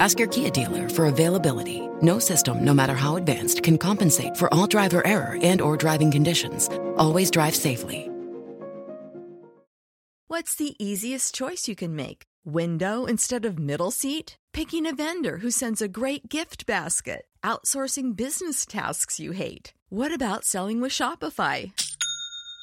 Ask your Kia dealer for availability. No system, no matter how advanced, can compensate for all driver error and or driving conditions. Always drive safely. What's the easiest choice you can make? Window instead of middle seat? Picking a vendor who sends a great gift basket? Outsourcing business tasks you hate? What about selling with Shopify?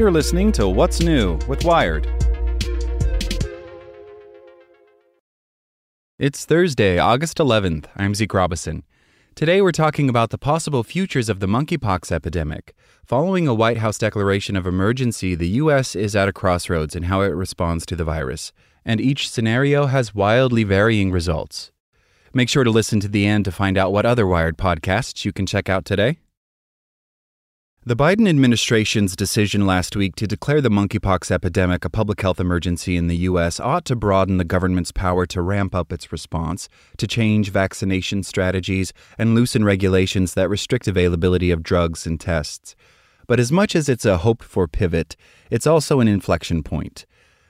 You're listening to What's New with Wired. It's Thursday, August 11th. I'm Zeke Robison. Today we're talking about the possible futures of the monkeypox epidemic. Following a White House declaration of emergency, the U.S. is at a crossroads in how it responds to the virus, and each scenario has wildly varying results. Make sure to listen to the end to find out what other Wired podcasts you can check out today. The Biden administration's decision last week to declare the monkeypox epidemic a public health emergency in the U.S. ought to broaden the government's power to ramp up its response, to change vaccination strategies, and loosen regulations that restrict availability of drugs and tests. But as much as it's a hope for pivot, it's also an inflection point.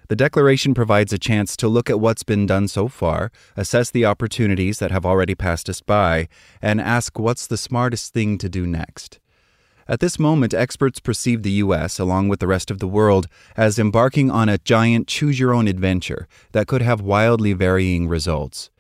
The declaration provides a chance to look at what's been done so far, assess the opportunities that have already passed us by, and ask what's the smartest thing to do next. At this moment, experts perceive the U.S., along with the rest of the world, as embarking on a giant choose your own adventure that could have wildly varying results.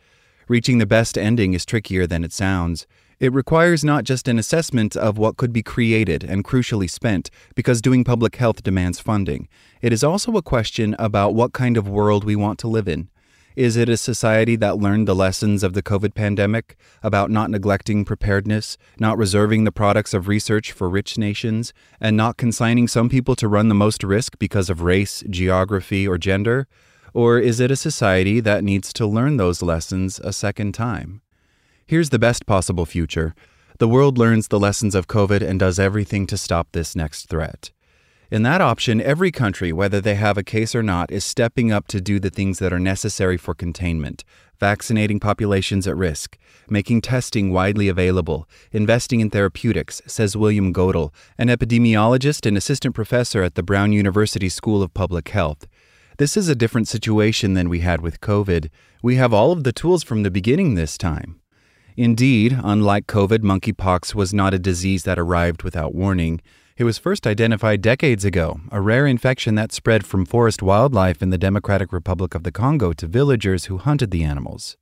Reaching the best ending is trickier than it sounds. It requires not just an assessment of what could be created and crucially spent, because doing public health demands funding. It is also a question about what kind of world we want to live in. Is it a society that learned the lessons of the COVID pandemic about not neglecting preparedness, not reserving the products of research for rich nations, and not consigning some people to run the most risk because of race, geography, or gender? Or is it a society that needs to learn those lessons a second time? Here's the best possible future the world learns the lessons of COVID and does everything to stop this next threat. In that option, every country, whether they have a case or not, is stepping up to do the things that are necessary for containment vaccinating populations at risk, making testing widely available, investing in therapeutics, says William Goedel, an epidemiologist and assistant professor at the Brown University School of Public Health. This is a different situation than we had with COVID. We have all of the tools from the beginning this time. Indeed, unlike COVID, monkeypox was not a disease that arrived without warning. It was first identified decades ago, a rare infection that spread from forest wildlife in the Democratic Republic of the Congo to villagers who hunted the animals.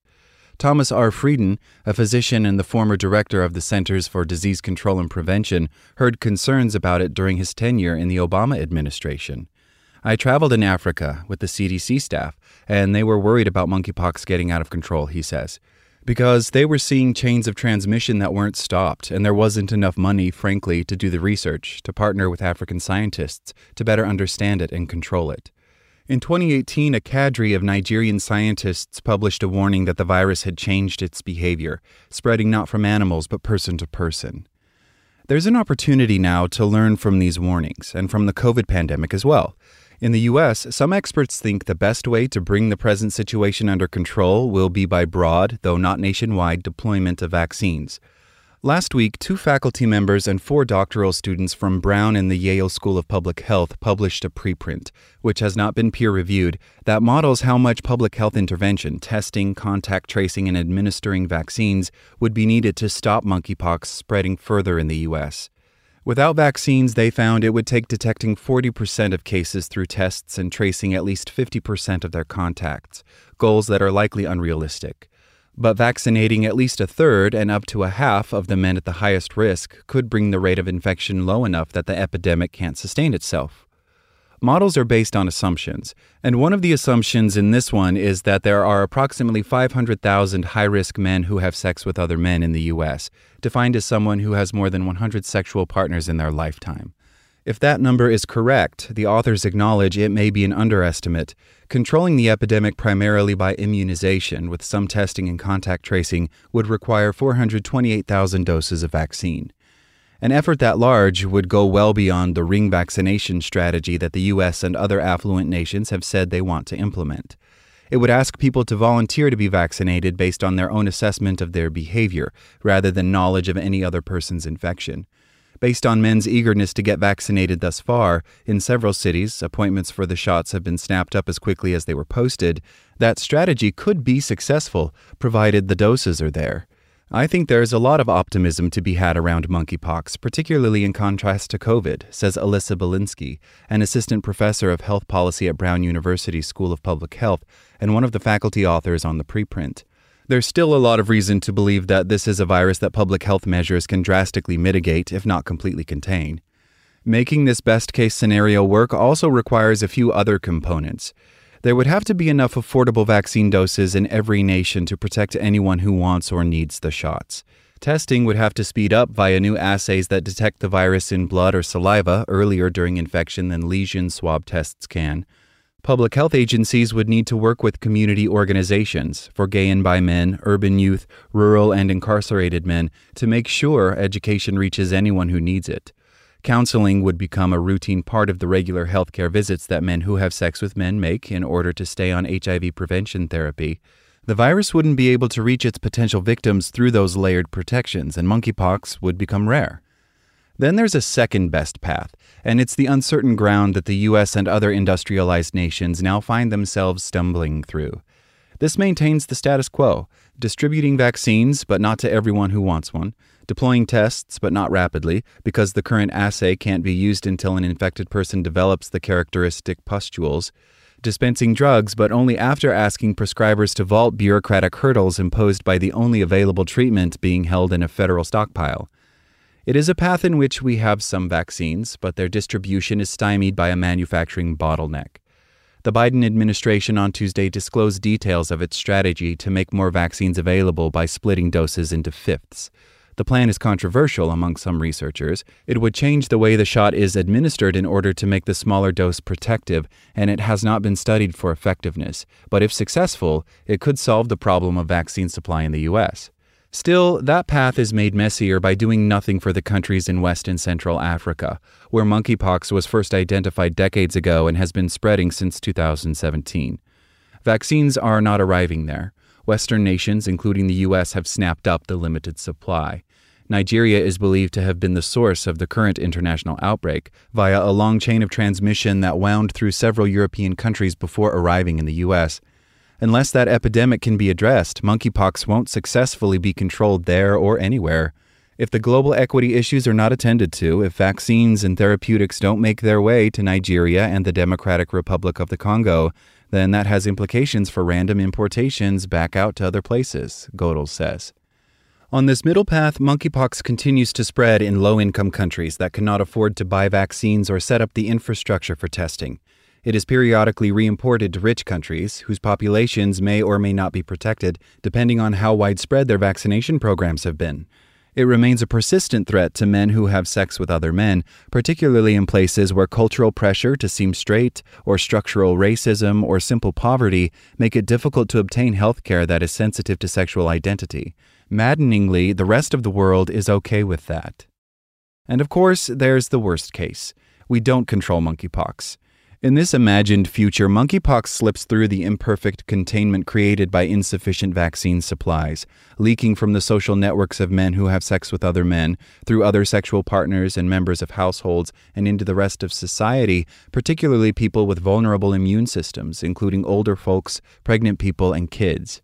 Thomas R. Frieden, a physician and the former director of the Centers for Disease Control and Prevention, heard concerns about it during his tenure in the Obama administration. I traveled in Africa with the CDC staff, and they were worried about monkeypox getting out of control, he says because they were seeing chains of transmission that weren't stopped, and there wasn't enough money, frankly, to do the research, to partner with African scientists to better understand it and control it. In 2018, a cadre of Nigerian scientists published a warning that the virus had changed its behavior, spreading not from animals but person to person. There's an opportunity now to learn from these warnings and from the COVID pandemic as well. In the U.S., some experts think the best way to bring the present situation under control will be by broad, though not nationwide, deployment of vaccines. Last week, two faculty members and four doctoral students from Brown and the Yale School of Public Health published a preprint, which has not been peer reviewed, that models how much public health intervention, testing, contact tracing, and administering vaccines would be needed to stop monkeypox spreading further in the U.S. Without vaccines, they found it would take detecting 40% of cases through tests and tracing at least 50% of their contacts, goals that are likely unrealistic but vaccinating at least a third and up to a half of the men at the highest risk could bring the rate of infection low enough that the epidemic can't sustain itself. Models are based on assumptions, and one of the assumptions in this one is that there are approximately 500,000 high risk men who have sex with other men in the U.S., defined as someone who has more than 100 sexual partners in their lifetime. If that number is correct, the authors acknowledge it may be an underestimate. Controlling the epidemic primarily by immunization, with some testing and contact tracing, would require 428,000 doses of vaccine. An effort that large would go well beyond the ring vaccination strategy that the U.S. and other affluent nations have said they want to implement. It would ask people to volunteer to be vaccinated based on their own assessment of their behavior, rather than knowledge of any other person's infection. Based on men's eagerness to get vaccinated thus far, in several cities, appointments for the shots have been snapped up as quickly as they were posted. That strategy could be successful, provided the doses are there. I think there is a lot of optimism to be had around monkeypox, particularly in contrast to COVID, says Alyssa Bilinski, an assistant professor of health policy at Brown University School of Public Health and one of the faculty authors on the preprint. There's still a lot of reason to believe that this is a virus that public health measures can drastically mitigate, if not completely contain. Making this best case scenario work also requires a few other components. There would have to be enough affordable vaccine doses in every nation to protect anyone who wants or needs the shots. Testing would have to speed up via new assays that detect the virus in blood or saliva earlier during infection than lesion swab tests can. Public health agencies would need to work with community organizations for gay and bi men, urban youth, rural and incarcerated men to make sure education reaches anyone who needs it. Counseling would become a routine part of the regular healthcare visits that men who have sex with men make in order to stay on HIV prevention therapy. The virus wouldn't be able to reach its potential victims through those layered protections, and monkeypox would become rare. Then there's a second best path, and it's the uncertain ground that the US and other industrialized nations now find themselves stumbling through. This maintains the status quo, distributing vaccines, but not to everyone who wants one, deploying tests, but not rapidly, because the current assay can't be used until an infected person develops the characteristic pustules, dispensing drugs, but only after asking prescribers to vault bureaucratic hurdles imposed by the only available treatment being held in a federal stockpile. It is a path in which we have some vaccines, but their distribution is stymied by a manufacturing bottleneck. The Biden administration on Tuesday disclosed details of its strategy to make more vaccines available by splitting doses into fifths. The plan is controversial among some researchers. It would change the way the shot is administered in order to make the smaller dose protective, and it has not been studied for effectiveness. But if successful, it could solve the problem of vaccine supply in the U.S. Still, that path is made messier by doing nothing for the countries in West and Central Africa, where monkeypox was first identified decades ago and has been spreading since 2017. Vaccines are not arriving there. Western nations, including the U.S., have snapped up the limited supply. Nigeria is believed to have been the source of the current international outbreak via a long chain of transmission that wound through several European countries before arriving in the U.S. Unless that epidemic can be addressed, monkeypox won't successfully be controlled there or anywhere. If the global equity issues are not attended to, if vaccines and therapeutics don't make their way to Nigeria and the Democratic Republic of the Congo, then that has implications for random importations back out to other places, Goedel says. On this middle path, monkeypox continues to spread in low income countries that cannot afford to buy vaccines or set up the infrastructure for testing. It is periodically reimported to rich countries, whose populations may or may not be protected, depending on how widespread their vaccination programs have been. It remains a persistent threat to men who have sex with other men, particularly in places where cultural pressure to seem straight, or structural racism, or simple poverty make it difficult to obtain health care that is sensitive to sexual identity. Maddeningly, the rest of the world is okay with that. And of course, there's the worst case. We don't control monkeypox. In this imagined future, monkeypox slips through the imperfect containment created by insufficient vaccine supplies, leaking from the social networks of men who have sex with other men, through other sexual partners and members of households, and into the rest of society, particularly people with vulnerable immune systems, including older folks, pregnant people, and kids.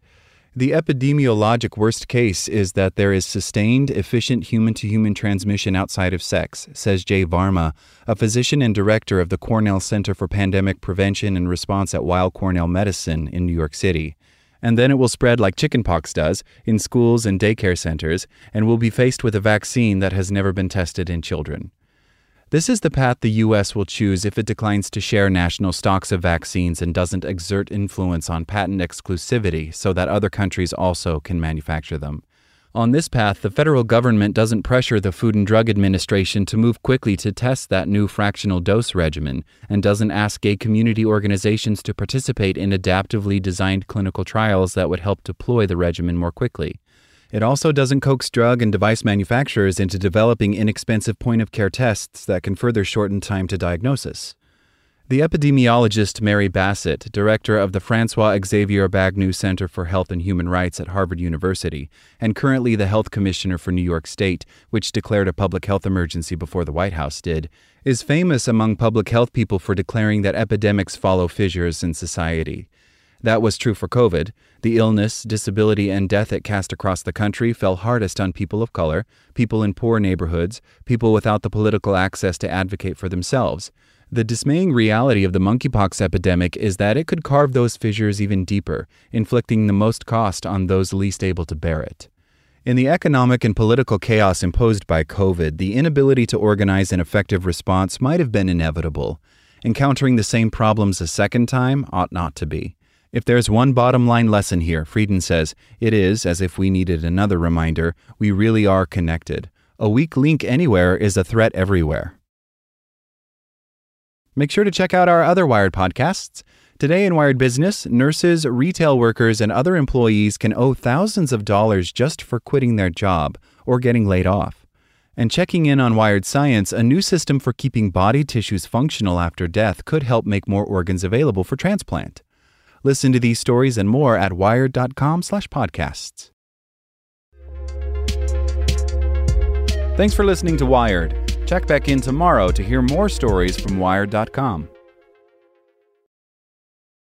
The epidemiologic worst case is that there is sustained, efficient human to human transmission outside of sex, says Jay Varma, a physician and director of the Cornell Center for Pandemic Prevention and Response at Weill Cornell Medicine in New York City. And then it will spread like chickenpox does in schools and daycare centers, and we'll be faced with a vaccine that has never been tested in children. This is the path the U.S. will choose if it declines to share national stocks of vaccines and doesn't exert influence on patent exclusivity so that other countries also can manufacture them. On this path, the federal government doesn't pressure the Food and Drug Administration to move quickly to test that new fractional dose regimen and doesn't ask gay community organizations to participate in adaptively designed clinical trials that would help deploy the regimen more quickly. It also doesn't coax drug and device manufacturers into developing inexpensive point of care tests that can further shorten time to diagnosis. The epidemiologist Mary Bassett, director of the Francois Xavier Bagnoud Center for Health and Human Rights at Harvard University, and currently the health commissioner for New York State, which declared a public health emergency before the White House did, is famous among public health people for declaring that epidemics follow fissures in society. That was true for COVID. The illness, disability, and death it cast across the country fell hardest on people of color, people in poor neighborhoods, people without the political access to advocate for themselves. The dismaying reality of the monkeypox epidemic is that it could carve those fissures even deeper, inflicting the most cost on those least able to bear it. In the economic and political chaos imposed by COVID, the inability to organize an effective response might have been inevitable. Encountering the same problems a second time ought not to be. If there's one bottom line lesson here, Frieden says, it is, as if we needed another reminder, we really are connected. A weak link anywhere is a threat everywhere. Make sure to check out our other Wired podcasts. Today in Wired Business, nurses, retail workers, and other employees can owe thousands of dollars just for quitting their job or getting laid off. And checking in on Wired Science, a new system for keeping body tissues functional after death could help make more organs available for transplant. Listen to these stories and more at wired.com/podcasts. Thanks for listening to Wired. Check back in tomorrow to hear more stories from wired.com.